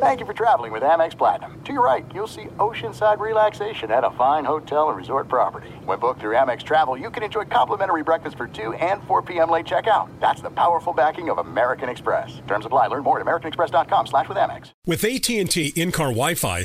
Thank you for traveling with Amex Platinum. To your right, you'll see oceanside relaxation at a fine hotel and resort property. When booked through Amex Travel, you can enjoy complimentary breakfast for 2 and 4 p.m. late checkout. That's the powerful backing of American Express. Terms apply. Learn more at americanexpress.com slash with Amex. With AT&T in-car Wi-Fi,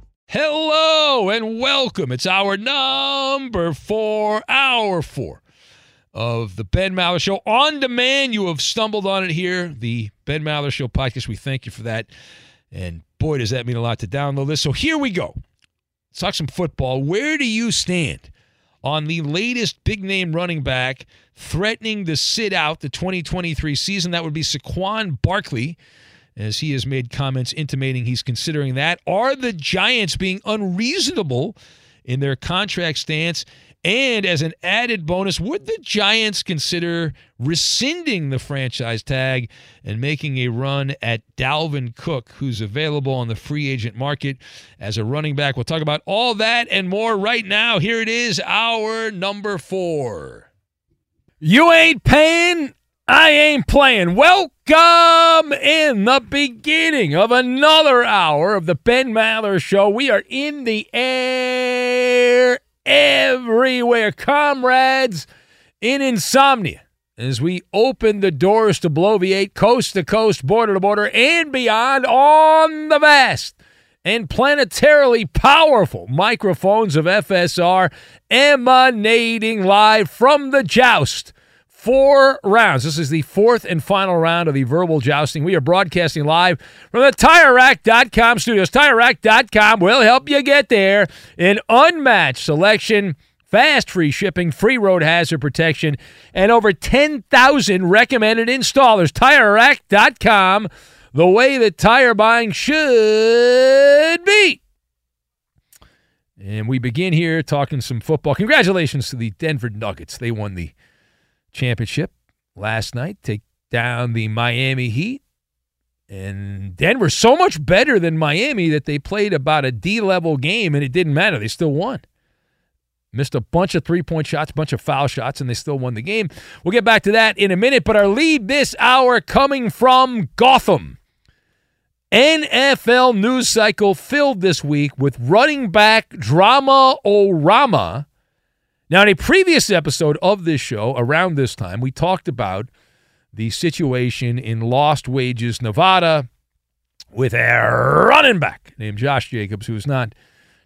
Hello and welcome. It's hour number four, hour four of the Ben Maller Show on demand. You have stumbled on it here, the Ben Maller Show podcast. We thank you for that. And boy, does that mean a lot to download this. So here we go. Let's talk some football. Where do you stand on the latest big name running back threatening to sit out the 2023 season? That would be Saquon Barkley as he has made comments intimating he's considering that. Are the Giants being unreasonable in their contract stance? And as an added bonus, would the Giants consider rescinding the franchise tag and making a run at Dalvin Cook, who's available on the free agent market as a running back? We'll talk about all that and more right now. Here it is, hour number four. You ain't paying, I ain't playing. Welcome in the beginning of another hour of the Ben Maller Show. We are in the air everywhere, comrades, in insomnia. As we open the doors to Bloviate, coast to coast, border to border, and beyond on the vast and planetarily powerful microphones of FSR emanating live from the joust. Four rounds. This is the fourth and final round of the verbal jousting. We are broadcasting live from the TireRack.com studios. TireRack.com will help you get there. An unmatched selection, fast free shipping, free road hazard protection, and over 10,000 recommended installers. TireRack.com, the way that tire buying should be. And we begin here talking some football. Congratulations to the Denver Nuggets. They won the championship last night, take down the Miami Heat. And Denver so much better than Miami that they played about a D level game and it didn't matter. They still won. Missed a bunch of three point shots, bunch of foul shots, and they still won the game. We'll get back to that in a minute, but our lead this hour coming from Gotham. NFL news cycle filled this week with running back drama orama now, in a previous episode of this show, around this time, we talked about the situation in Lost Wages, Nevada, with a running back named Josh Jacobs, who is not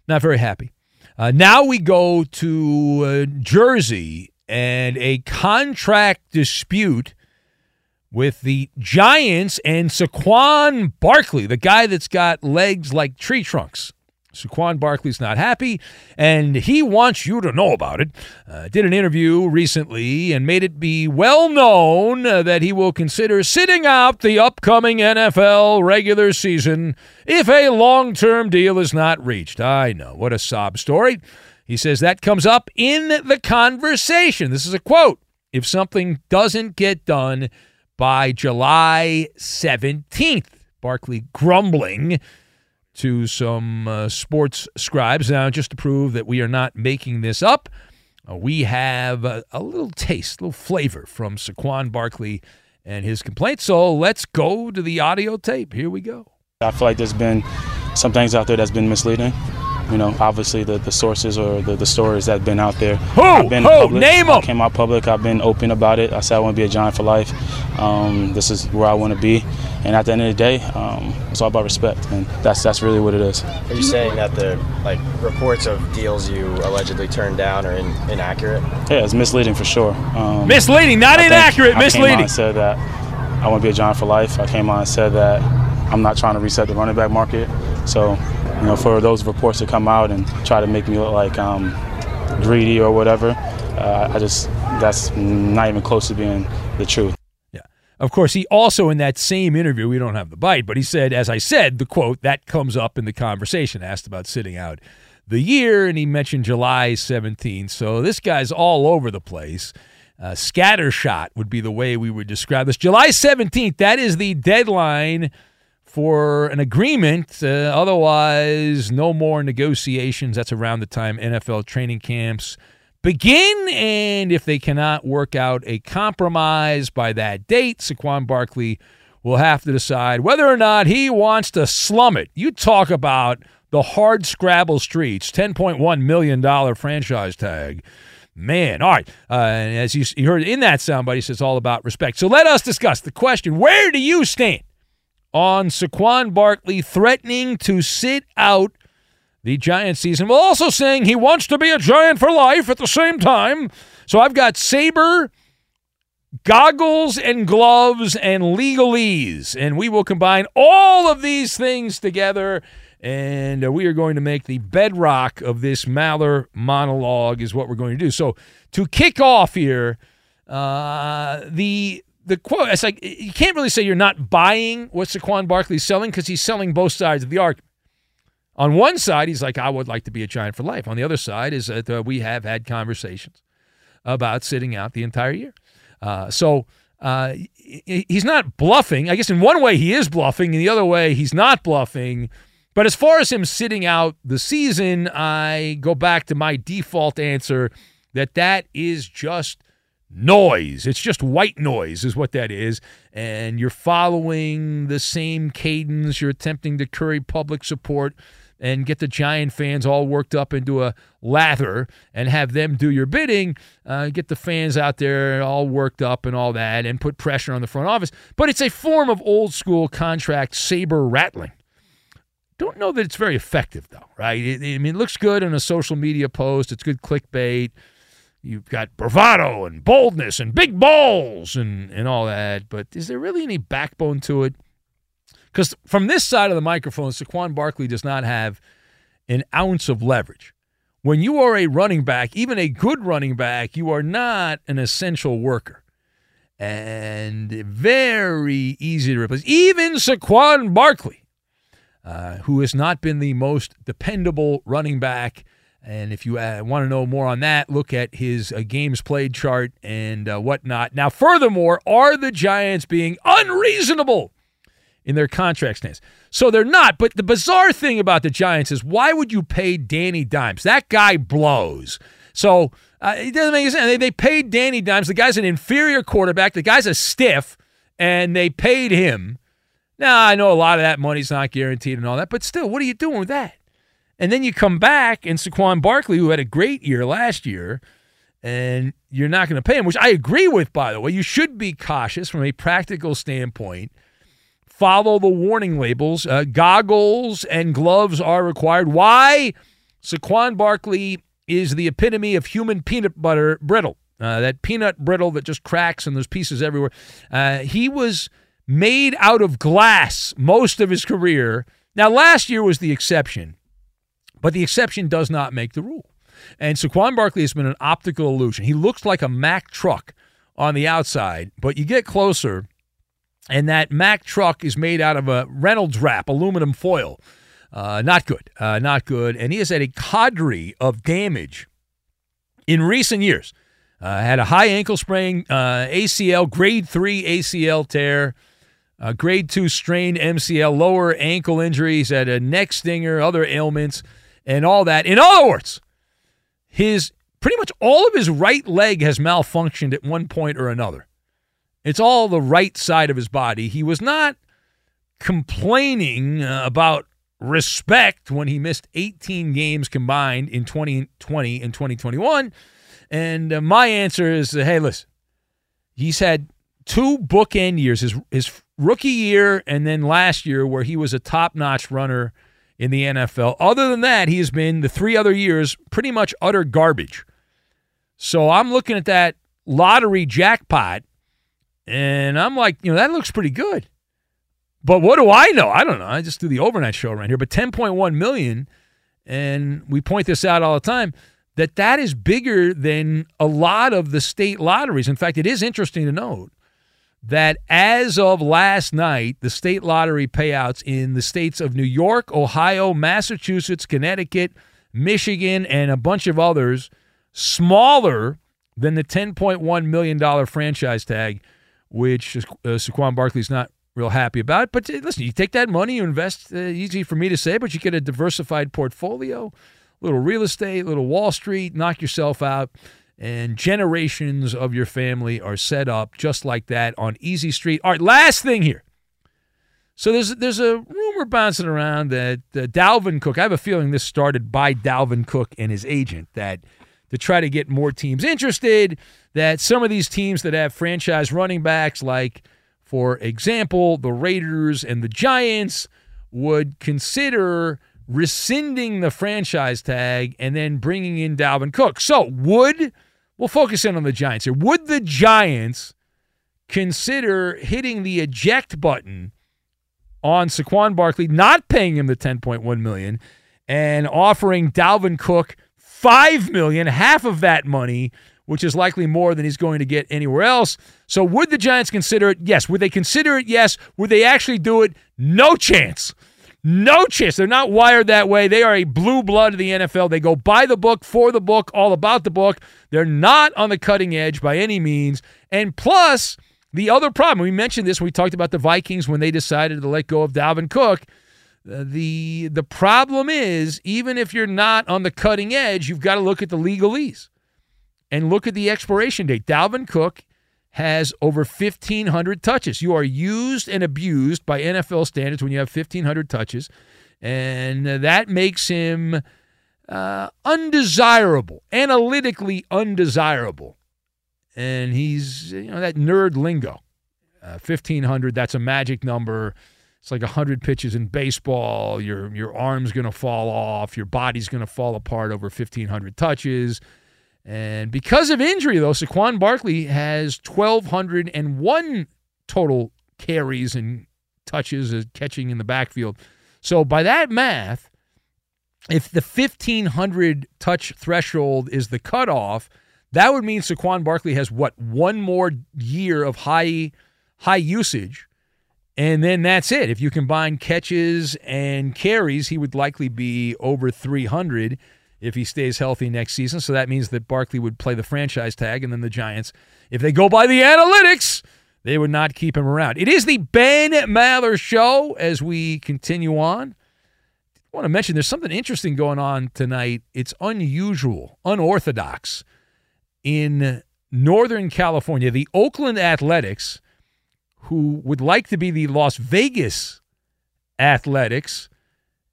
not very happy. Uh, now we go to uh, Jersey and a contract dispute with the Giants and Saquon Barkley, the guy that's got legs like tree trunks. Saquon Barkley's not happy, and he wants you to know about it. Uh, did an interview recently and made it be well known uh, that he will consider sitting out the upcoming NFL regular season if a long term deal is not reached. I know, what a sob story. He says that comes up in the conversation. This is a quote. If something doesn't get done by July 17th, Barkley grumbling to some uh, sports scribes. Now, just to prove that we are not making this up, uh, we have a, a, little taste, a little flavor from Saquon Barkley and his complaint. So let's go to the audio tape. Here we go. I feel like there's been some things out there that's been misleading. You know, obviously the, the sources or the, the stories that have been out there. Who? I've been Who? Public. Name them. came out public. I've been open about it. I said I want to be a Giant for life. Um, this is where I want to be. And at the end of the day, um, it's all about respect, and that's that's really what it is. Are you saying that the like reports of deals you allegedly turned down are in, inaccurate? Yeah, it's misleading for sure. Um, misleading, not inaccurate. misleading. I said that I want to be a Giant for life. I came on and said that I'm not trying to reset the running back market. So you know, for those reports to come out and try to make me look like um, greedy or whatever, uh, I just that's not even close to being the truth. Yeah. Of course, he also in that same interview, we don't have the bite, but he said, as I said, the quote that comes up in the conversation, asked about sitting out the year, and he mentioned July 17th. So this guy's all over the place. Uh, scattershot would be the way we would describe this. July 17th, that is the deadline for an agreement. Uh, otherwise, no more negotiations. That's around the time NFL training camps begin. And if they cannot work out a compromise by that date, Saquon Barkley will have to decide whether or not he wants to slum it. You talk about the hard scrabble streets, $10.1 million franchise tag. Man, all right. Uh, as you, you heard in that soundbite, he says all about respect. So let us discuss the question where do you stand on Saquon Barkley threatening to sit out the Giant season while also saying he wants to be a Giant for life at the same time. So I've got Saber goggles and gloves and legalese, and we will combine all of these things together. And we are going to make the bedrock of this Maller monologue, is what we're going to do. So, to kick off here, uh, the the quote it's like you can't really say you're not buying what Saquon Barkley's selling because he's selling both sides of the argument. On one side, he's like, I would like to be a Giant for life. On the other side is that uh, we have had conversations about sitting out the entire year. Uh, so uh, he's not bluffing. I guess in one way he is bluffing, in the other way he's not bluffing. But as far as him sitting out the season, I go back to my default answer that that is just noise. It's just white noise, is what that is. And you're following the same cadence. You're attempting to curry public support and get the Giant fans all worked up into a lather and have them do your bidding. Uh, get the fans out there all worked up and all that and put pressure on the front office. But it's a form of old school contract saber rattling. Don't know that it's very effective, though, right? I mean, it looks good in a social media post. It's good clickbait. You've got bravado and boldness and big balls and, and all that, but is there really any backbone to it? Because from this side of the microphone, Saquon Barkley does not have an ounce of leverage. When you are a running back, even a good running back, you are not an essential worker. And very easy to replace. Even Saquon Barkley, uh, who has not been the most dependable running back and if you uh, want to know more on that, look at his uh, games played chart and uh, whatnot. Now, furthermore, are the Giants being unreasonable in their contract stance? So they're not. But the bizarre thing about the Giants is why would you pay Danny Dimes? That guy blows. So uh, it doesn't make sense. They, they paid Danny Dimes. The guy's an inferior quarterback. The guy's a stiff, and they paid him. Now, I know a lot of that money's not guaranteed and all that, but still, what are you doing with that? And then you come back and Saquon Barkley, who had a great year last year, and you're not going to pay him, which I agree with, by the way. You should be cautious from a practical standpoint. Follow the warning labels. Uh, goggles and gloves are required. Why? Saquon Barkley is the epitome of human peanut butter brittle. Uh, that peanut brittle that just cracks and there's pieces everywhere. Uh, he was made out of glass most of his career. Now, last year was the exception. But the exception does not make the rule. And Saquon Barkley has been an optical illusion. He looks like a Mack truck on the outside, but you get closer, and that Mack truck is made out of a Reynolds wrap, aluminum foil. Uh, not good. Uh, not good. And he has had a cadre of damage in recent years. Uh, had a high ankle sprain, uh, ACL, grade three ACL tear. Uh, grade two strained MCL, lower ankle injuries, had a neck stinger, other ailments, and all that. In other words, his pretty much all of his right leg has malfunctioned at one point or another. It's all the right side of his body. He was not complaining uh, about respect when he missed 18 games combined in 2020 and 2021. And uh, my answer is uh, hey, listen, he's had two bookend years his, his rookie year and then last year where he was a top notch runner in the NFL. Other than that, he has been the three other years pretty much utter garbage. So I'm looking at that lottery jackpot and I'm like, you know, that looks pretty good. But what do I know? I don't know. I just do the overnight show around here. But 10.1 million, and we point this out all the time, that that is bigger than a lot of the state lotteries. In fact, it is interesting to note that as of last night, the state lottery payouts in the states of New York, Ohio, Massachusetts, Connecticut, Michigan, and a bunch of others, smaller than the $10.1 million franchise tag, which uh, Saquon Barkley's not real happy about. But uh, listen, you take that money, you invest, uh, easy for me to say, but you get a diversified portfolio, little real estate, little Wall Street, knock yourself out. And generations of your family are set up just like that on Easy Street. All right, last thing here. So there's there's a rumor bouncing around that uh, Dalvin Cook. I have a feeling this started by Dalvin Cook and his agent that to try to get more teams interested. That some of these teams that have franchise running backs like for example, the Raiders and the Giants would consider rescinding the franchise tag and then bringing in Dalvin Cook. So, would we'll focus in on the Giants here. Would the Giants consider hitting the eject button on Saquon Barkley, not paying him the 10.1 million and offering Dalvin Cook 5 million, half of that money which is likely more than he's going to get anywhere else. So, would the Giants consider it? Yes. Would they consider it? Yes. Would they actually do it? No chance. No chance. They're not wired that way. They are a blue blood of the NFL. They go by the book, for the book, all about the book. They're not on the cutting edge by any means. And plus, the other problem, we mentioned this we talked about the Vikings when they decided to let go of Dalvin Cook. Uh, the the problem is even if you're not on the cutting edge, you've got to look at the legalese and look at the expiration date. Dalvin Cook has over 1,500 touches. You are used and abused by NFL standards when you have 1,500 touches, and that makes him uh, undesirable, analytically undesirable. And he's, you know, that nerd lingo. Uh, 1,500, that's a magic number. It's like 100 pitches in baseball. Your, your arm's going to fall off. Your body's going to fall apart over 1,500 touches. And because of injury, though, Saquon Barkley has 1,201 total carries and touches and catching in the backfield. So by that math, if the 1,500 touch threshold is the cutoff, that would mean Saquon Barkley has what one more year of high high usage, and then that's it. If you combine catches and carries, he would likely be over 300 if he stays healthy next season. So that means that Barkley would play the franchise tag, and then the Giants, if they go by the analytics, they would not keep him around. It is the Ben Maller Show as we continue on. I want to mention there's something interesting going on tonight. It's unusual, unorthodox. In Northern California, the Oakland Athletics, who would like to be the Las Vegas Athletics,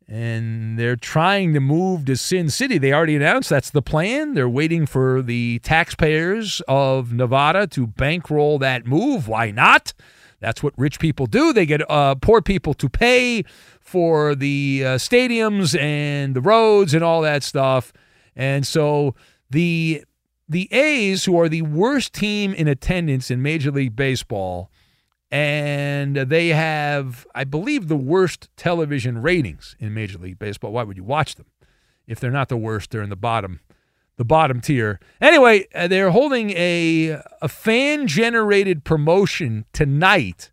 and they're trying to move to Sin City. They already announced that's the plan. They're waiting for the taxpayers of Nevada to bankroll that move. Why not? That's what rich people do. They get uh, poor people to pay for the uh, stadiums and the roads and all that stuff. And so the the A's, who are the worst team in attendance in Major League Baseball, and they have, I believe, the worst television ratings in Major League Baseball. Why would you watch them if they're not the worst? They're in the bottom, the bottom tier. Anyway, uh, they're holding a a fan generated promotion tonight.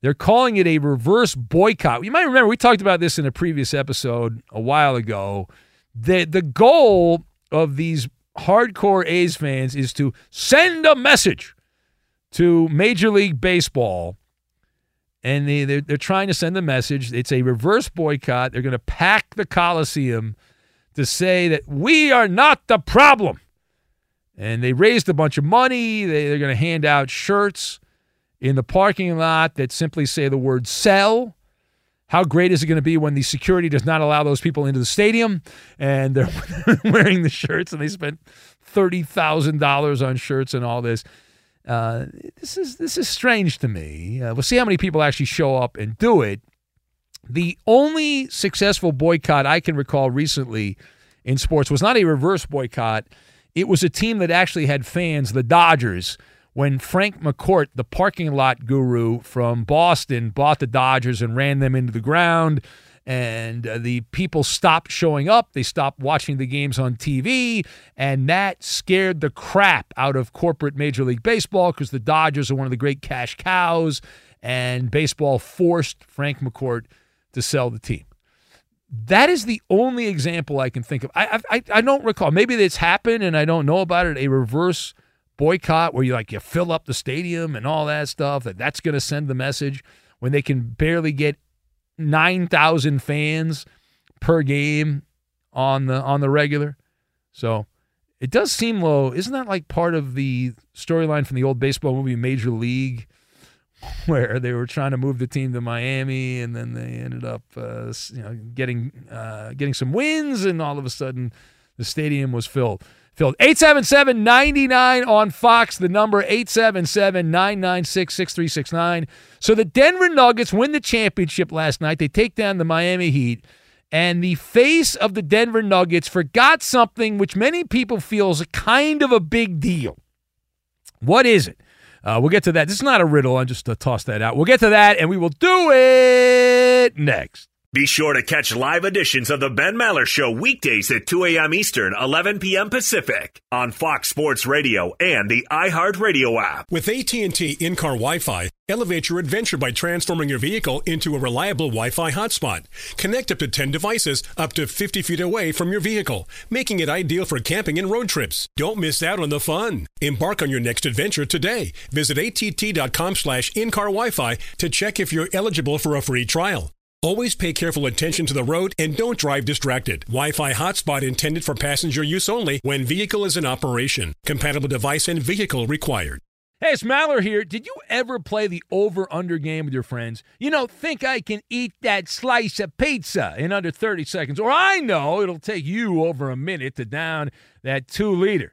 They're calling it a reverse boycott. You might remember we talked about this in a previous episode a while ago. The the goal of these hardcore A's fans is to send a message to Major League Baseball and they they're, they're trying to send a message. It's a reverse boycott. They're going to pack the Coliseum to say that we are not the problem. And they raised a bunch of money. They, they're going to hand out shirts in the parking lot that simply say the word sell. How great is it going to be when the security does not allow those people into the stadium and they're wearing the shirts and they spent $30,000 on shirts and all this? Uh, this is this is strange to me. Uh, we'll see how many people actually show up and do it. The only successful boycott I can recall recently in sports was not a reverse boycott. It was a team that actually had fans, the Dodgers, when Frank McCourt, the parking lot guru from Boston, bought the Dodgers and ran them into the ground and uh, the people stopped showing up. They stopped watching the games on TV, and that scared the crap out of corporate Major League Baseball because the Dodgers are one of the great cash cows, and baseball forced Frank McCourt to sell the team. That is the only example I can think of. I I, I don't recall. Maybe it's happened and I don't know about it. A reverse boycott where you like you fill up the stadium and all that stuff. That that's going to send the message when they can barely get 9,000 fans per game on the on the regular. So it does seem low. Isn't that like part of the storyline from the old baseball movie Major League, where they were trying to move the team to Miami, and then they ended up, uh, you know, getting uh, getting some wins, and all of a sudden the stadium was filled. Filled 877 99 on Fox, the number 877 996 6369. So the Denver Nuggets win the championship last night. They take down the Miami Heat. And the face of the Denver Nuggets forgot something which many people feel is a kind of a big deal. What is it? Uh, we'll get to that. This is not a riddle. I'm just to toss that out. We'll get to that, and we will do it next. Be sure to catch live editions of the Ben Maller Show weekdays at 2 a.m. Eastern, 11 p.m. Pacific on Fox Sports Radio and the iHeartRadio app. With AT&T in-car Wi-Fi, elevate your adventure by transforming your vehicle into a reliable Wi-Fi hotspot. Connect up to 10 devices up to 50 feet away from your vehicle, making it ideal for camping and road trips. Don't miss out on the fun. Embark on your next adventure today. Visit att.com slash in-car Wi-Fi to check if you're eligible for a free trial. Always pay careful attention to the road and don't drive distracted. Wi-Fi hotspot intended for passenger use only when vehicle is in operation. Compatible device and vehicle required. Hey, it's Maller here. Did you ever play the over under game with your friends? You know, think I can eat that slice of pizza in under 30 seconds, or I know it'll take you over a minute to down that two liter.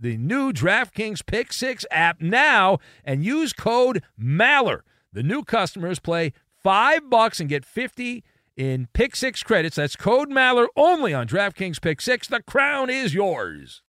the new DraftKings Pick Six app now and use code MALLER. The new customers play five bucks and get 50 in Pick Six credits. That's code Maller only on DraftKings Pick Six. The crown is yours.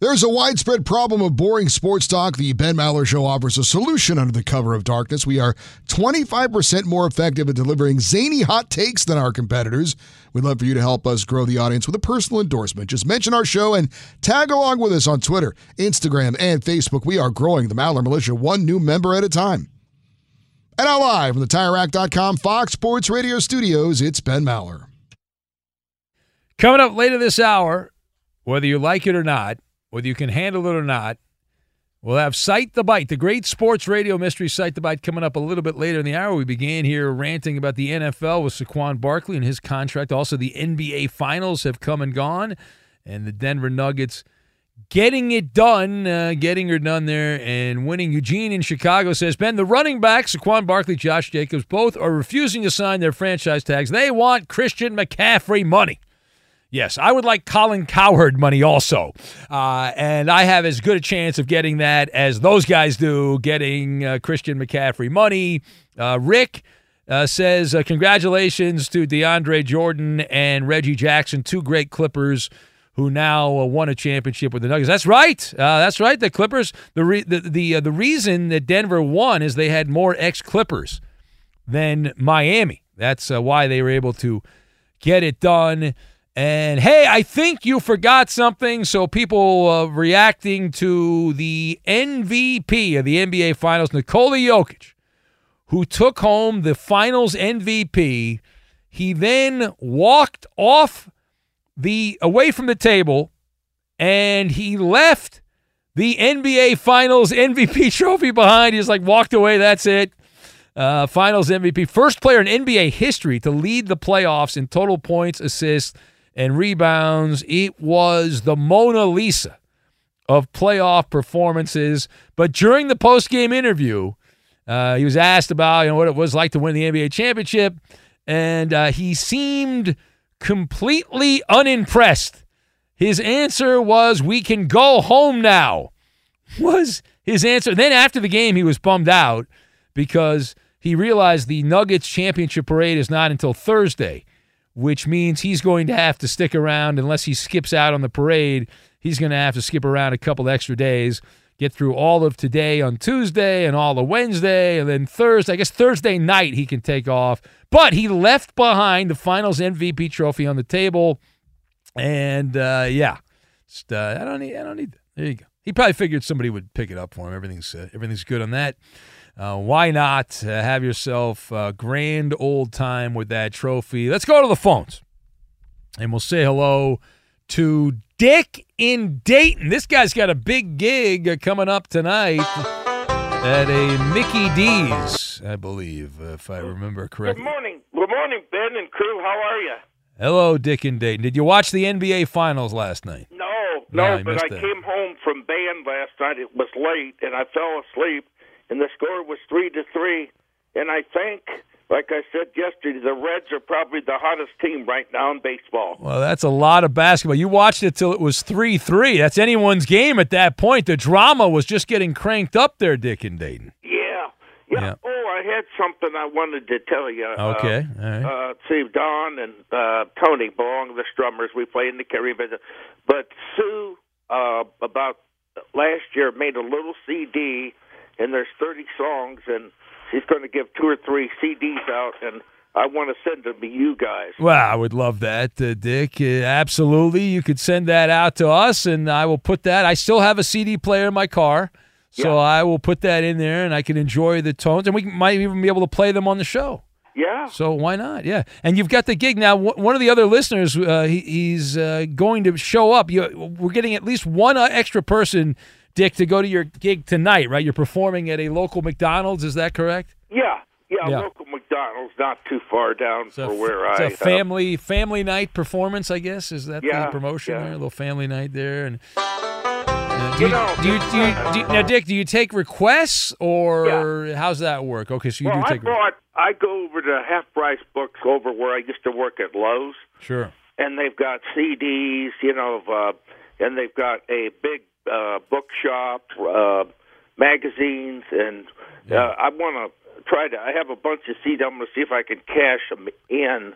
There's a widespread problem of boring sports talk. The Ben Maller Show offers a solution under the cover of darkness. We are 25% more effective at delivering zany hot takes than our competitors. We'd love for you to help us grow the audience with a personal endorsement. Just mention our show and tag along with us on Twitter, Instagram, and Facebook. We are growing the Maller Militia one new member at a time. And now live from the TireRack.com Fox Sports Radio studios, it's Ben Maller. Coming up later this hour, whether you like it or not, whether you can handle it or not, we'll have Cite the Bite, the great sports radio mystery Cite the Bite, coming up a little bit later in the hour. We began here ranting about the NFL with Saquon Barkley and his contract. Also, the NBA Finals have come and gone, and the Denver Nuggets getting it done, uh, getting her done there, and winning. Eugene in Chicago says, Ben, the running backs, Saquon Barkley, Josh Jacobs, both are refusing to sign their franchise tags. They want Christian McCaffrey money. Yes, I would like Colin Cowherd money also. Uh, and I have as good a chance of getting that as those guys do, getting uh, Christian McCaffrey money. Uh, Rick uh, says, uh, Congratulations to DeAndre Jordan and Reggie Jackson, two great Clippers who now uh, won a championship with the Nuggets. That's right. that's right. The Clippers, the, re- the, the, the reason that Denver won is they had more ex Clippers than Miami. That's why they were able to get it done. And hey, I think you forgot something. So people uh, reacting to the MVP of the NBA Finals, Nikola Jokic, who took home the Finals MVP. He then walked off the away from the table, and he left the NBA Finals MVP trophy behind. He's like walked away. That's it. Uh, finals MVP, first player in NBA history to lead the playoffs in total points, assists and rebounds. It was the Mona Lisa of playoff performances. But during the post-game interview, uh, he was asked about you know what it was like to win the NBA championship, and uh, he seemed completely unimpressed. His answer was, "We can go home now." Was his answer? Then after the game, he was bummed out because he realized the Nuggets championship parade is not until Thursday which means he's going to have to stick around unless he skips out on the parade. He's going to have to skip around a couple extra days, get through all of today on Tuesday and all of Wednesday, and then Thursday. I guess Thursday night he can take off. But he left behind the Finals MVP trophy on the table, and uh, yeah, just, uh, I don't need. I don't need. That. There you go. He probably figured somebody would pick it up for him. Everything's uh, everything's good on that. Uh, why not uh, have yourself a grand old time with that trophy? Let's go to the phones and we'll say hello to Dick in Dayton. This guy's got a big gig uh, coming up tonight at a Mickey D's, I believe, if I remember correctly. Good morning. Good morning, Ben and crew. How are you? Hello, Dick in Dayton. Did you watch the NBA Finals last night? No, no, no but I that. came home from band last night. It was late, and I fell asleep and the score was three to three. And I think, like I said yesterday, the Reds are probably the hottest team right now in baseball. Well, that's a lot of basketball. You watched it till it was three three. That's anyone's game at that point. The drama was just getting cranked up there, Dick and Dayton. Yeah. Yeah. yeah. Oh, I had something I wanted to tell you. Okay. Uh, All right. uh, see, Don and uh, Tony belong to the Strummers. We play in the Kerry visit. But Sue, uh, about last year, made a little CD and there's 30 songs, and she's going to give two or three CDs out, and I want to send them to you guys. Well, I would love that, uh, Dick. Uh, absolutely. You could send that out to us, and I will put that. I still have a CD player in my car, so yeah. I will put that in there, and I can enjoy the tones, and we might even be able to play them on the show. Yeah. So why not? Yeah. And you've got the gig now. One of the other listeners, uh, he, he's uh, going to show up. You, we're getting at least one uh, extra person Dick, to go to your gig tonight, right? You're performing at a local McDonald's. Is that correct? Yeah, yeah. yeah. Local McDonald's, not too far down for where I. It's a family uh, family night performance, I guess. Is that yeah, the promotion yeah. there? A little family night there, and Do you, know, do you, do you, do you, now, Dick? Do you take requests or how's that work? Okay, so you well, do I take. bought. I go over to Half Price Books over where I used to work at Lowe's, Sure. and they've got CDs, you know, of, uh, and they've got a big uh, bookshop, uh, magazines, and uh, I want to try to. I have a bunch of CDs. I'm going to see if I can cash them in.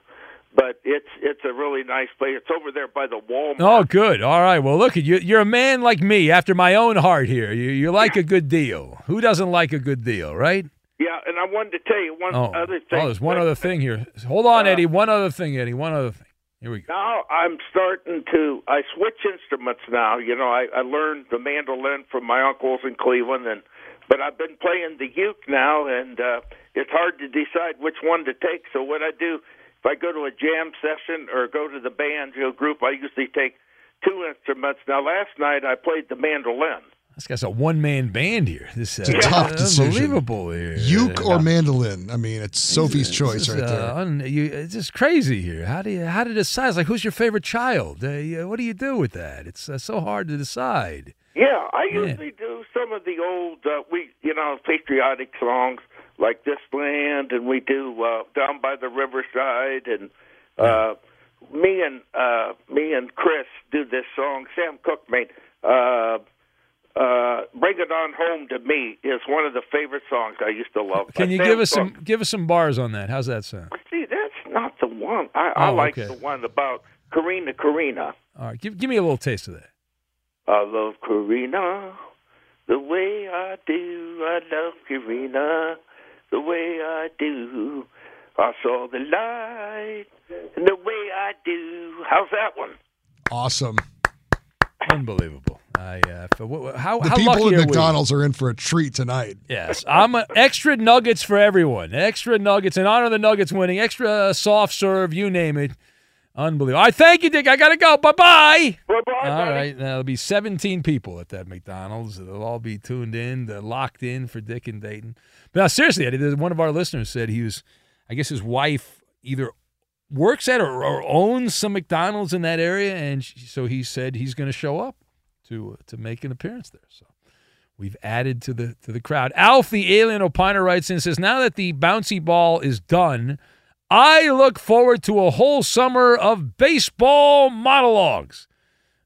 But it's it's a really nice place. It's over there by the Walmart. Oh, good. All right. Well, look at you. You're a man like me, after my own heart. Here, you you like a good deal. Who doesn't like a good deal, right? Yeah, and I wanted to tell you one Oh, other thing. oh, there's one other thing here. Hold on, Uh, Eddie. One other thing, Eddie. One other thing. Here we go. Now I'm starting to. I switch instruments now. You know, I, I learned the mandolin from my uncles in Cleveland, and but I've been playing the uke now, and uh, it's hard to decide which one to take. So what I do, if I go to a jam session or go to the banjo group, I usually take two instruments. Now last night I played the mandolin. This guy's a one man band here. This uh, It's a tough decision. Unbelievable here. Uke or mandolin? I mean, it's Sophie's choice It's, right uh, there. un- you, it's just crazy here. How do you how to decide? Like, who's your favorite child? Uh, what do you do with that? It's uh, so hard to decide. Yeah, I usually do some of the old, uh, we you know, patriotic songs like "This Land," and we do uh, "Down by the Riverside," and uh, me and uh, me and Chris do this song. Sam Cooke made. Uh, "Bring It On Home to Me" is one of the favorite songs I used to love. Can you give us Cooke. some give us some bars on that? How's that sound? See, that's not the one. I, I Oh, like okay. the one about Karina Karina. All right, give give me a little taste of that. I love Karina the way I do. I love Karina the way I do. I saw the light and the way I do. How's that one? Awesome. Unbelievable. I uh, for, what, how The how people at? McDonald's are in for a treat tonight. Yes, I'm a, extra nuggets for everyone. Extra nuggets in honor of the Nuggets winning. Extra uh, soft serve, you name it. Unbelievable. All right, thank you, Dick. I gotta go. Bye bye. Bye bye. All right, now there'll be 17 people at that McDonald's. They'll all be tuned in, they're locked in for Dick and Dayton. But now, seriously, Eddie, one of our listeners said he was, I guess his wife either works at or, or owns some McDonald's in that area, and she, so he said he's going to show up to uh, to make an appearance there. So we've added to the to the crowd. Alf, the alien opiner, writes in and says, "Now that the bouncy ball is done, I look forward to a whole summer of baseball monologues."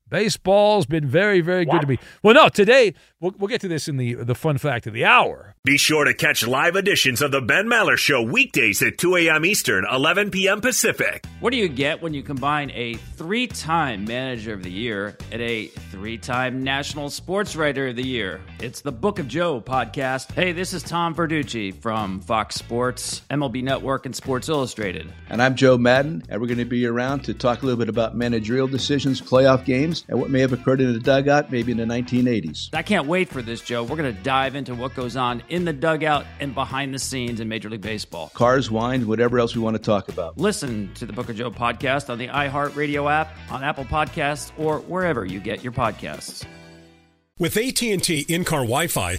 Baseball's been very, very good to me. Well, no, today we'll, we'll get to this in the the fun fact of the hour. Be sure to catch live editions of The Ben Maller Show weekdays at 2 a.m. Eastern, 11 p.m. Pacific. What do you get when you combine a three time Manager of the Year and a three time National Sports Writer of the Year? It's the Book of Joe podcast. Hey, this is Tom Verducci from Fox Sports, MLB Network, and Sports Illustrated. And I'm Joe Maddon, and we're going to be around to talk a little bit about managerial decisions, playoff games, and what may have occurred in the dugout maybe in the 1980s. I can't wait for this, Joe. We're going to dive into what goes on in the dugout and behind the scenes in Major League Baseball. Cars, wine, whatever else we want to talk about. Listen to the Book of Joe podcast on the iHeartRadio app, on Apple Podcasts, or wherever you get your podcasts. With AT&T in-car Wi-Fi,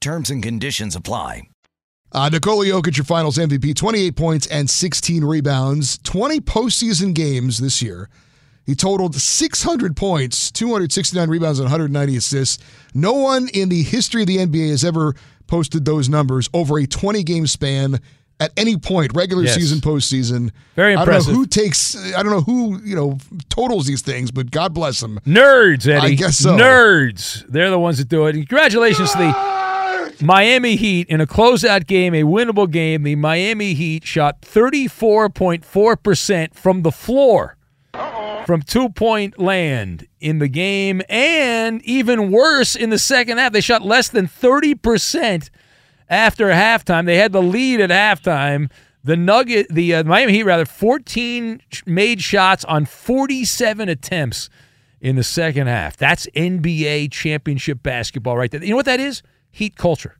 Terms and conditions apply. Uh, Nikola Jokic, your finals MVP, 28 points and 16 rebounds, 20 postseason games this year. He totaled 600 points, 269 rebounds, and 190 assists. No one in the history of the NBA has ever posted those numbers over a 20 game span at any point, regular Yes. season, postseason. Very I don't know impressive. who takes, I don't know who, you know, totals these things, but God bless them. Nerds, Eddie. I guess so. Nerds. They're the ones that do it. And congratulations to the Miami Heat in a closeout game, a winnable game. The Miami Heat shot 34.4% from the floor, from two point land in the game. And even worse, in the second half, they shot less than 30% after halftime. They had the lead at halftime. The Nugget, the uh, Miami Heat, rather, 14 made shots on 47 attempts in the second half. That's NBA championship basketball right there. You know what that is? Heat culture.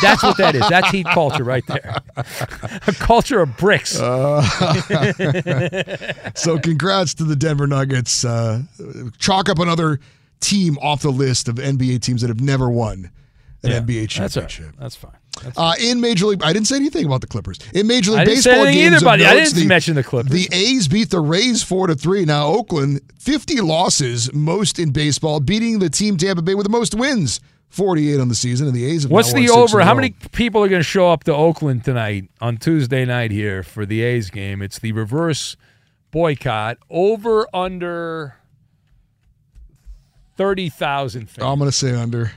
That's what that is. That's heat culture right there. A culture of bricks. Uh, so congrats to the Denver Nuggets. Uh, chalk up another team off the list of NBA teams that have never won an Yeah, NBA that's all right. championship. That's fine. That's Uh, in Major League, I didn't say anything about the Clippers. In Major League I didn't Baseball anything games, either. I didn't mention the Clippers. The A's beat the Rays four to three. Now Oakland, fifty losses, most in baseball, beating the team Tampa Bay with the most wins, forty-eight on the season, and the A's. Have What's the over? How many people are going to show up to Oakland tonight on Tuesday night here for the A's game? It's the reverse boycott. Over under thirty thousand. I'm going to say under.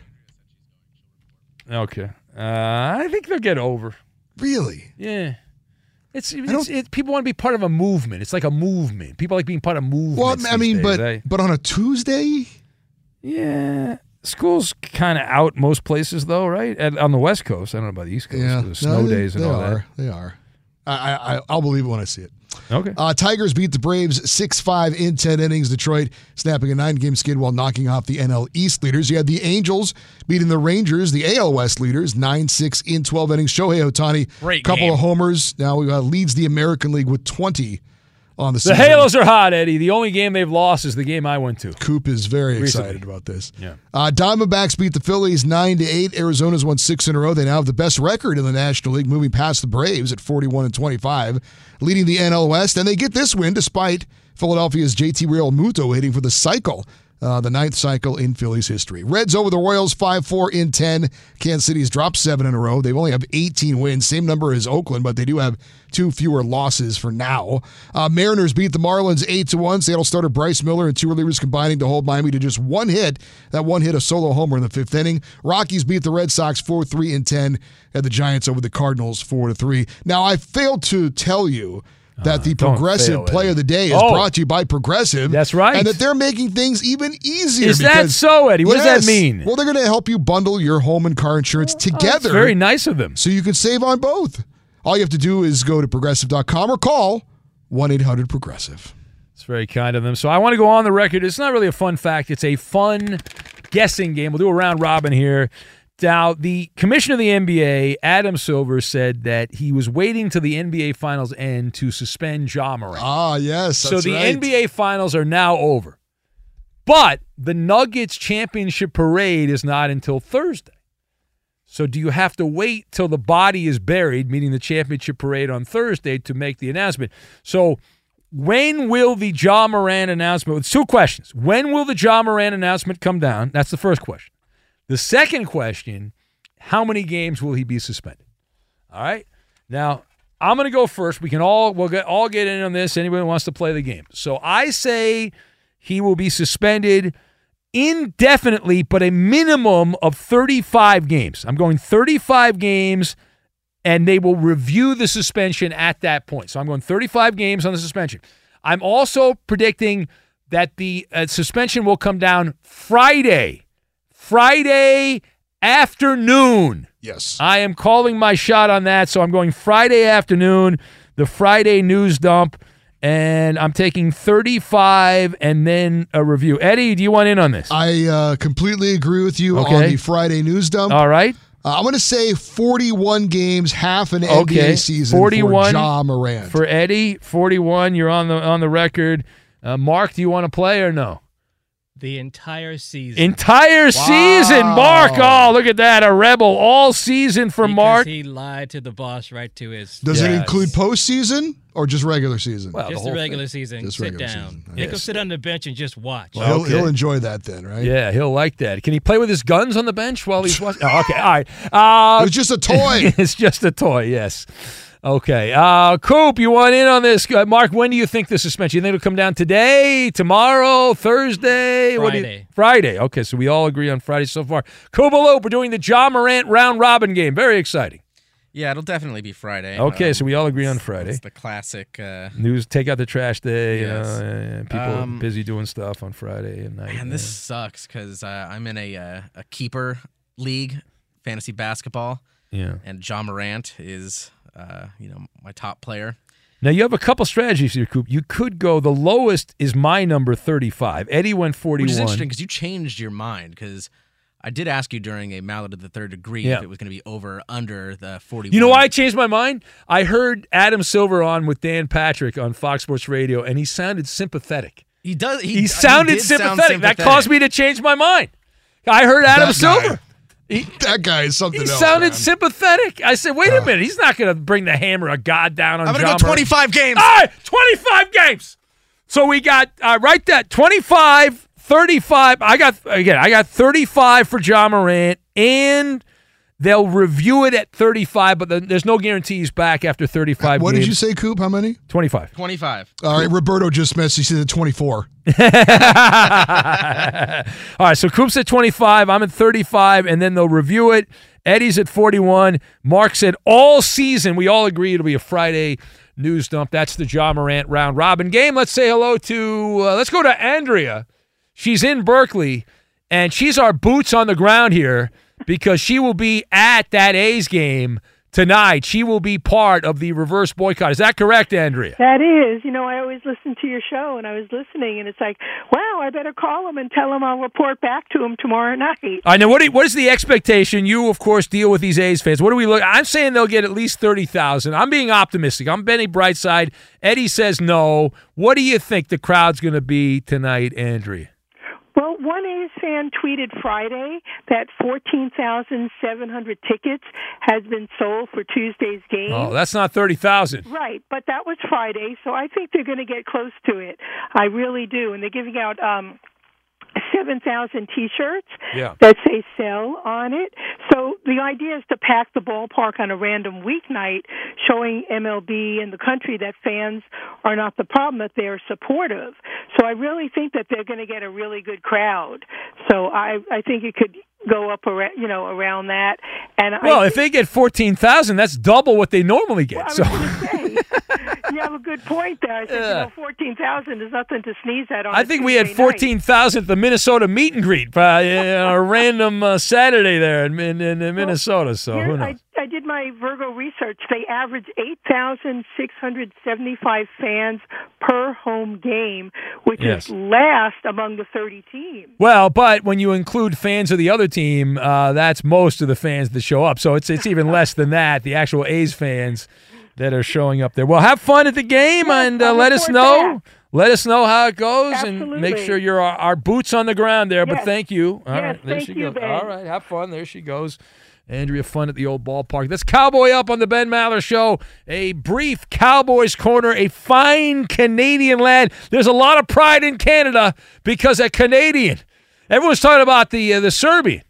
Okay, uh, I think they'll get over. Really? Yeah. It's, it's it, people want to be part of a movement. It's like a movement. People like being part of movements. Well, I mean, but but on a Tuesday, Yeah. School's kind of out most places, though, right? At, on the West Coast. I don't know about the East Coast. yeah, The snow No, they- days and they all are. They are. I, I I'll believe it when I see it. Okay. Uh, Tigers beat the Braves 6 5 in 10 innings. Detroit snapping a nine game skid while knocking off the NL East leaders. You had the Angels beating the Rangers, the AL West leaders, 9 6 in 12 innings. Shohei Ohtani, Great couple game. of homers. Now uh, leads the American League with 20 on the The. Halos are hot, Eddie. The only game they've lost is the game I went to. Coop is very Recently. excited about this. Yeah. Uh, Diamondbacks beat the Phillies nine to eight. Arizona's won six in a row. They now have the best record in the National League, moving past the Braves at forty-one and twenty-five, leading the NL West. And they get this win despite Philadelphia's JT Realmuto hitting for the cycle, uh, the ninth cycle in Phillies history. Reds over the Royals five four in ten. Kansas City's dropped seven in a row. They only have eighteen wins, same number as Oakland, but they do have two fewer losses for now. Uh, Mariners beat the Marlins eight to one. Seattle starter Bryce Miller and two relievers combining to hold Miami to just one hit. That one hit a solo homer in the fifth inning. Rockies beat the Red Sox four three and ten. And the Giants over the Cardinals four to three. Now I failed to tell you. That the Uh, Progressive Play of the Day is Oh. brought to you by Progressive. That's right. And that they're making things even easier. Is that so, Eddie? What does that mean? Well, they're going to help you bundle your home and car insurance together. That's very nice of them. So you can save on both. All you have to do is go to progressive.com or call 1 800 Progressive. It's very kind of them. So I want to go on the record. It's not really a fun fact. It's a fun guessing game. We'll do a round robin here. Now, the commissioner of the NBA, Adam Silver, said that he was waiting till the NBA Finals end to suspend Ja Morant. Ah, yes. so the right. NBA Finals are now over. But the Nuggets championship parade is not until Thursday. So do you have to wait till the body is buried, meaning the championship parade on Thursday, to make the announcement? So when will the Ja Morant announcement? It's two questions. When will the Ja Morant announcement come down? That's the first question. The second question, how many games will he be suspended? All right. Now, I'm going to go first. We can all we'll get all get in on this. Anybody wants to play the game. So I say he will be suspended indefinitely, but a minimum of 35 games. I'm going 35 games, and they will review the suspension at that point. So I'm going 35 games on the suspension. I'm also predicting that the uh, suspension will come down Friday. Friday afternoon. Yes. I am calling my shot on that. So I'm going Friday afternoon, the Friday news dump, and I'm taking 35 and then a review. Eddie, do you want in on this? I uh, completely agree with you on Okay. the Friday news dump. All right. Uh, I'm going to say 41 games, half an Okay. NBA season 41 for Ja Morant. For Eddie, 41. You're on the on the record. Uh, Mark, do you want to play or no? The entire season. Entire season, Mark. Oh, look at that. A rebel all season for because Mark. he lied to the boss right to his. Does it include postseason or just regular season? just the, regular season? Just sit regular down. season. Make him Yes. sit on the bench and just watch. Well, he'll, Okay. he'll enjoy that then, right? Yeah, he'll like that. Can he play with his guns on the bench while he's watching? Oh, okay, all right. Uh, It was just a toy. it's just a toy. Yes. Okay. Uh, Coop, you want in on this? Uh, Mark, when do you think the suspension? You think it'll come down today, tomorrow, Thursday? Do you- Friday. Friday. Okay, so we all agree on Friday so far. Koopaloop, we're doing the John Morant round robin game. Very exciting. Yeah, it'll definitely be Friday. Okay, Um, so we all agree on Friday. It's the classic. Uh, News, take out the trash day. Yes. You know, and people Um, busy doing stuff on Friday and night. man, this sucks because uh, I'm in a uh, a keeper league, fantasy basketball. Yeah. And John Morant is, uh, you know, my top player. Now you have a couple strategies here, Coop. You could go. The lowest is my number thirty-five. Eddie went forty-one. Which is interesting because you changed your mind because I did ask you during a mallet of the third degree Yeah. if it was going to be over or under the 40. You know why I changed my mind? I heard Adam Silver on with Dan Patrick on Fox Sports Radio, and he sounded sympathetic. He does. He, He, he sounded sound sympathetic. That caused me to change my mind. I heard Adam That guy. Silver. that guy is something He else. sounded man. sympathetic. I said, "Wait a minute, he's not going to bring the hammer of God down on." I'm gonna go 25 games. All right, 25 games. So we got uh, right that 25, 35. I got again. I got 35 for John Morant, and they'll review it at 35. But then there's no guarantees back after 35. What games. did you say, Coop? How many? 25. 25. All right, Roberto just missed. He said at 24. All right, so Coop's at 25. I'm at 35, and then they'll review it. Eddie's at 41. Mark said all season. We all agree it'll be a Friday news dump. That's the John Morant round robin game. Let's say hello to, uh, let's go to Andrea. She's in Berkeley, and she's our boots on the ground here because she will be at that A's game tonight. She will be part of the reverse boycott. Is that correct, Andrea? That is, you know, I always listen to your show, and I was listening, and it's like, wow, I better call him and tell him I'll report back to him tomorrow night. I know. What, you- what is the expectation? You, of course, deal with these A's fans. What do we look? I'm saying they'll get at least thirty thousand. I'm being optimistic. I'm Benny Brightside. Eddie says no. What do you think the crowd's going to be tonight, Andrea? One A's fan tweeted Friday that 14,700 tickets has been sold for Tuesday's game. Oh, that's not thirty thousand. Right, but that was Friday, so I think they're going to get close to it. I really do, and they're giving out um, seven thousand T-shirts Yeah. that say "sell" on it. So the idea is to pack the ballpark on a random weeknight, showing MLB and the country that fans are not the problem; that they're supportive. So I really think that they're going to get a really good crowd. So I I think it could go up around you know around that. And Well, I if they get fourteen thousand, that's double what they normally get. So you have a good point there. I said, you know, fourteen thousand is nothing to sneeze at. On I think we had fourteen thousand at the Minnesota meet and greet, uh, a random uh, Saturday there in, in, in Minnesota. So who knows? I, I did my Virgo research. They average 8,675 fans per home game, which Yes. is last among the 30 teams. Well, but when you include fans of the other team, uh, that's most of the fans that show up. So it's it's even less than that. The actual A's fans that are showing up there. Well, have fun at the game and uh, let us know. Let us know how it goes and make sure you're our, our boots on the ground there. But thank you. All Yes, right, there she you, goes. Ben. All right, have fun. There she goes. Andrea, fun at the old ballpark. That's Cowboy Up on the Ben Maller Show. A brief Cowboys corner, a fine Canadian lad. There's a lot of pride in Canada because a Canadian. Everyone's talking about the uh, the Serbian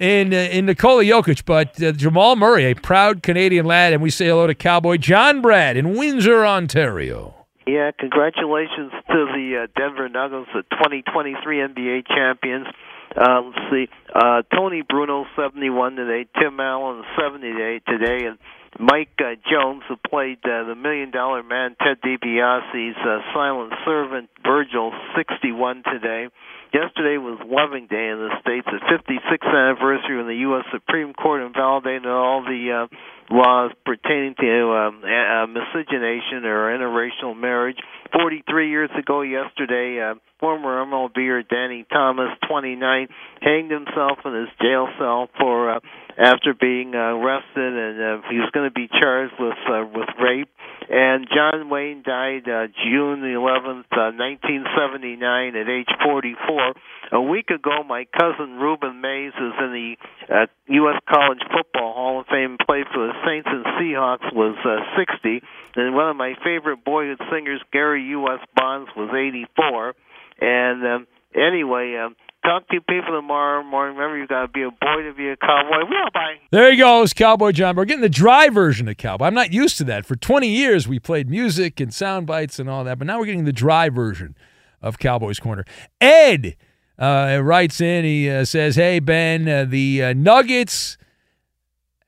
in uh, in Nikola Jokic, but uh, Jamal Murray, a proud Canadian lad, and we say hello to Cowboy John Brad in Windsor, Ontario. Yeah, congratulations to the uh, Denver Nuggets, the 2023 NBA champions. Uh, let's see, uh, Tony Bruno 71 today, Tim Allen 78 today, and Mike uh, Jones, who played uh, the Million Dollar Man, Ted DiBiase's uh, silent servant, Virgil 61 today. Yesterday was Loving Day in the States, the 56th anniversary when the U.S. Supreme Court invalidated all the uh, laws pertaining to um, uh, miscegenation or interracial marriage. 43 years ago yesterday, uh, former MLBer Danny Thomas, 29, hanged himself in his jail cell for uh, after being uh, arrested, and uh, he was going to be charged with uh, with rape. And John Wayne died uh, June the 11th, uh, 1979, at age 44. A week ago, my cousin Reuben Mayes, who's in the uh, U.S. College Football Hall of Fame, played for the Saints and Seahawks, was uh, 60. And one of my favorite boyhood singers, Gary U.S. Bonds, was 84. And um, anyway, um, talk to people tomorrow morning. Remember, you got to be a boy to be a cowboy. Well, bye. There he goes, Cowboy John. We're getting the dry version of Cowboy. I'm not used to that. For 20 years, we played music and sound bites and all that, but now we're getting the dry version of Cowboys Corner. Ed uh, writes in, he uh, says, Hey, Ben, uh, the uh, Nuggets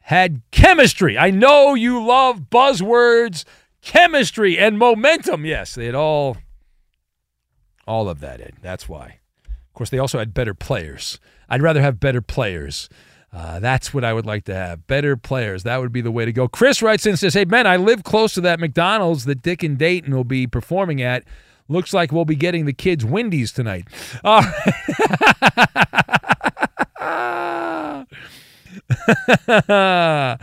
had chemistry. I know you love buzzwords, chemistry and momentum. Yes, they had all, all of that, Ed. That's why. Course, they also had better players. I'd rather have better players. Uh, that's what I would like to have. Better players. That would be the way to go. Chris writes in and says, Hey, man, I live close to that McDonald's that Dick and Dayton will be performing at. Looks like we'll be getting the kids Wendy's tonight. All right.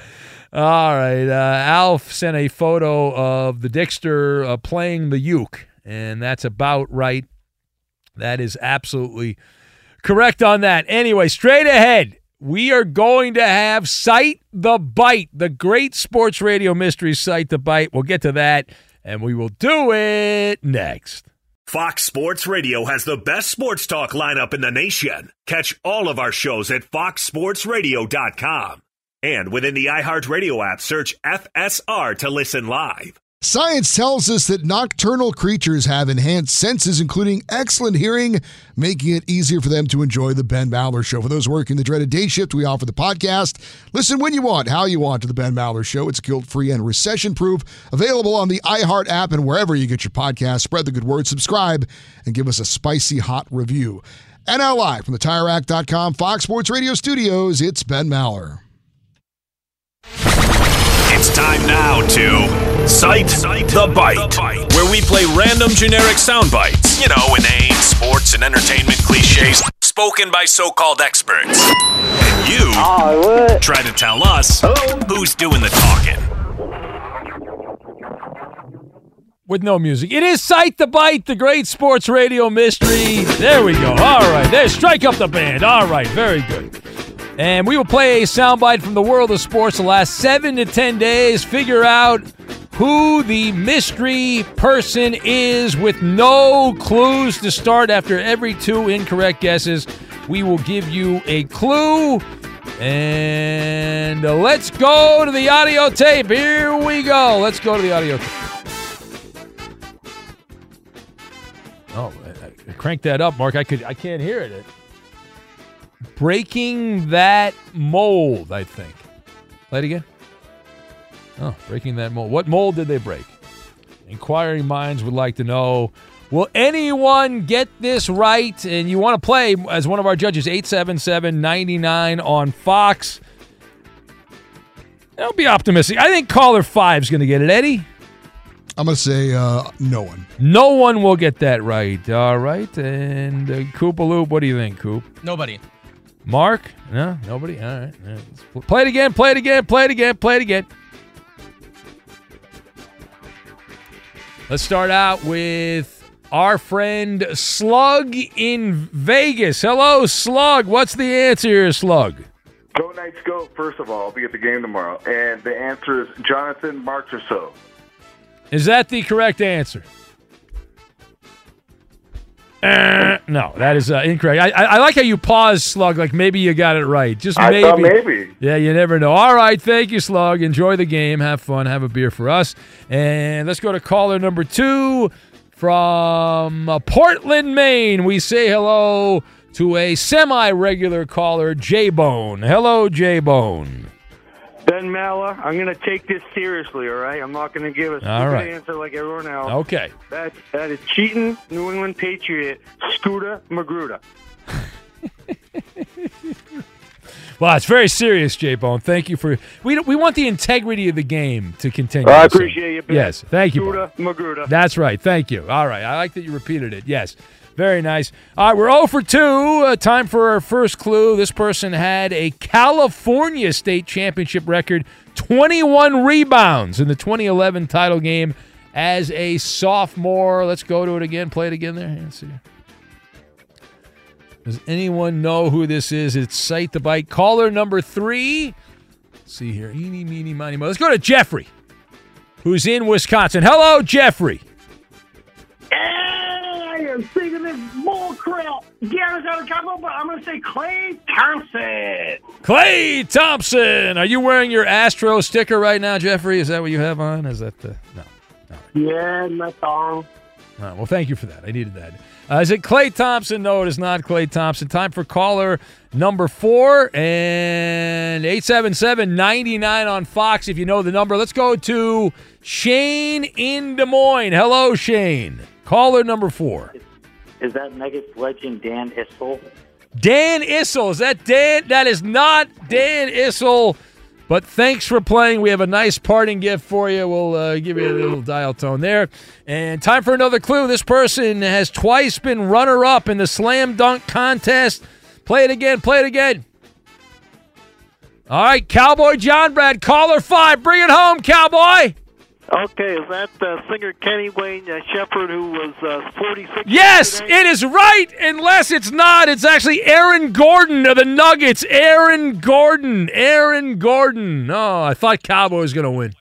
All right. Uh, Alf sent a photo of the Dickster uh, playing the uke, and that's about right. That is absolutely correct on that. Anyway, straight ahead, we are going to have Cite the Bite, the great sports radio mystery Cite the Bite. We'll get to that, and we will do it next. Fox Sports Radio has the best sports talk lineup in the nation. Catch all of our shows at foxsportsradio.com. And within the iHeartRadio app, search FSR to listen live. Science tells us that nocturnal creatures have enhanced senses, including excellent hearing, making it easier for them to enjoy the Ben Maller Show. For those working the dreaded day shift, we offer the podcast. Listen when you want, how you want to the Ben Maller Show. It's guilt free and recession proof. Available on the iHeart app and wherever you get your podcast. Spread the good word, subscribe, and give us a spicy hot review. And now live from the TireRack.com Fox Sports Radio studios, it's Ben Maller. It's time now to Cite, the, bite, where we play random generic sound bites. You know, inane sports and entertainment cliches spoken by so called experts. And you try to tell us who's doing the talking. With no music. It is Cite the Bite, the great sports radio mystery. There we go. All right. There, strike up the band. All right. Very good. And we will play a soundbite from the world of sports the last seven to 10 days. Figure out who the mystery person is with no clues to start after every two incorrect guesses. We will give you a clue. And let's go to the audio tape. Here we go. Let's go to the audio tape. Oh, I that up, Mark. I could I can't hear it. Breaking that mold, I think. Play it again. Oh, breaking that mold. What mold did they break? Inquiring minds would like to know. Will anyone get this right? And you want to play as one of our judges, 877 99 on Fox. Don't be optimistic. I think caller five is going to get it. Eddie? I'm going to say uh, no one. No one will get that right. All right. And uh, Koopaloop, what do you think, Coop? Nobody. Mark? No, nobody. All right. All right. Play it again. Play it again. Play it again. Play it again. Let's start out with our friend Slug in Vegas. Hello, Slug. What's the answer here, Slug? Go Knights go, first of all, I'll be at the game tomorrow. And the answer is Jonathan Marchessault. Is that the correct answer? Uh, No, that is uh, incorrect. I, I, I like how you pause, Slug. Like maybe you got it right. Just I maybe. thought maybe. Yeah, you never know. All right, thank you, Slug. Enjoy the game. Have fun. Have a beer for us. And let's go to caller number two from uh, Portland, Maine. We say hello to a semi-regular caller, J Bone. Hello, J Bone. Ben Maller, I'm going to take this seriously, all right? I'm not going to give a stupid right. answer like everyone else. Okay. That, that is cheating New England Patriot, Scooter Magruder. Well, it's very serious, J Bone. Thank you for we we want the integrity of the game to continue. I So- appreciate you, Ben. Yes, thank you. Magruder. That's right. Thank you. All right. I like that you repeated it. Yes. Very nice. All right, we're 0 for 2. Uh, time for our first clue. This person had a California state championship record, 21 rebounds in the 2011 title game as a sophomore. Let's go to it again. Play it again there. Let's see. Does anyone know who this is? It's Cite the Bite. Caller number three. Let's see here. Eeny, meeny, miny, mo. Let's go to Jeffrey, who's in Wisconsin. Hello, Jeffrey. Garrett's out of Capo, but I'm going to say Klay Thompson. Klay Thompson. Are you wearing your Astro sticker right now, Jeffrey? Is that what you have on? Is that the no? Yeah, my thong. Oh, well, thank you for that. I needed that. Uh, is it Klay Thompson? No, it is not Klay Thompson. Time for caller number four and 877 99 on Fox if you know the number. Let's go to Shane in Des Moines. Hello, Shane. Caller number four. Is that Nuggets legend Dan Issel? Dan Issel. Is that Dan? That is not Dan Issel. But thanks for playing. We have a nice parting gift for you. We'll uh, give you a little dial tone there. And time for another clue. This person has twice been runner up in the slam dunk contest. Play it again. Play it again. All right, Cowboy John Brad, caller five. Bring it home, Cowboy. Okay, is that uh, singer Kenny Wayne uh, Shepherd who was uh, 46? Yes, it is right. Unless it's not, it's actually Aaron Gordon of the Nuggets. Aaron Gordon. Aaron Gordon. Oh, I thought Cowboy was going to win.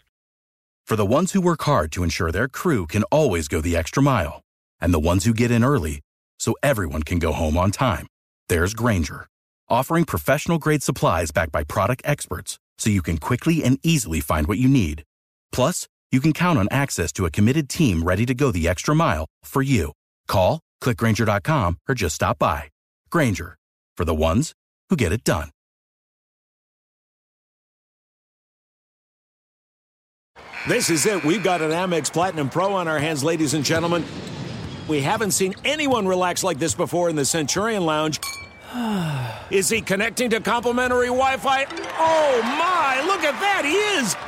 For the ones who work hard to ensure their crew can always go the extra mile, and the ones who get in early so everyone can go home on time, there's Grainger, offering professional grade supplies backed by product experts so you can quickly and easily find what you need. Plus, you can count on access to a committed team ready to go the extra mile for you. Call, clickgrainger.com, or just stop by. Grainger, for the ones who get it done. This is it. We've got an Amex Platinum Pro on our hands, ladies and gentlemen. We haven't seen anyone relax like this before in the Centurion Lounge. Is he connecting to complimentary Wi Fi? Oh my, look at that! He is!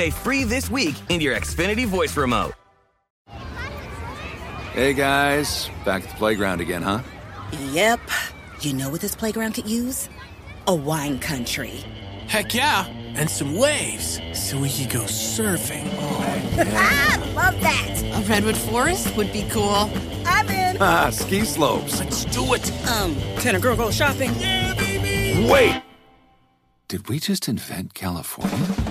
free this week in your Xfinity voice remote. Hey guys, back at the playground again, huh? Yep. You know what this playground could use? A wine country. Heck yeah, and some waves so we could go surfing. oh Ah, love that. A redwood forest would be cool. I'm in. Ah, ski slopes. Let's do it. Um, can a girl go shopping? Yeah, baby. Wait! Did we just invent California?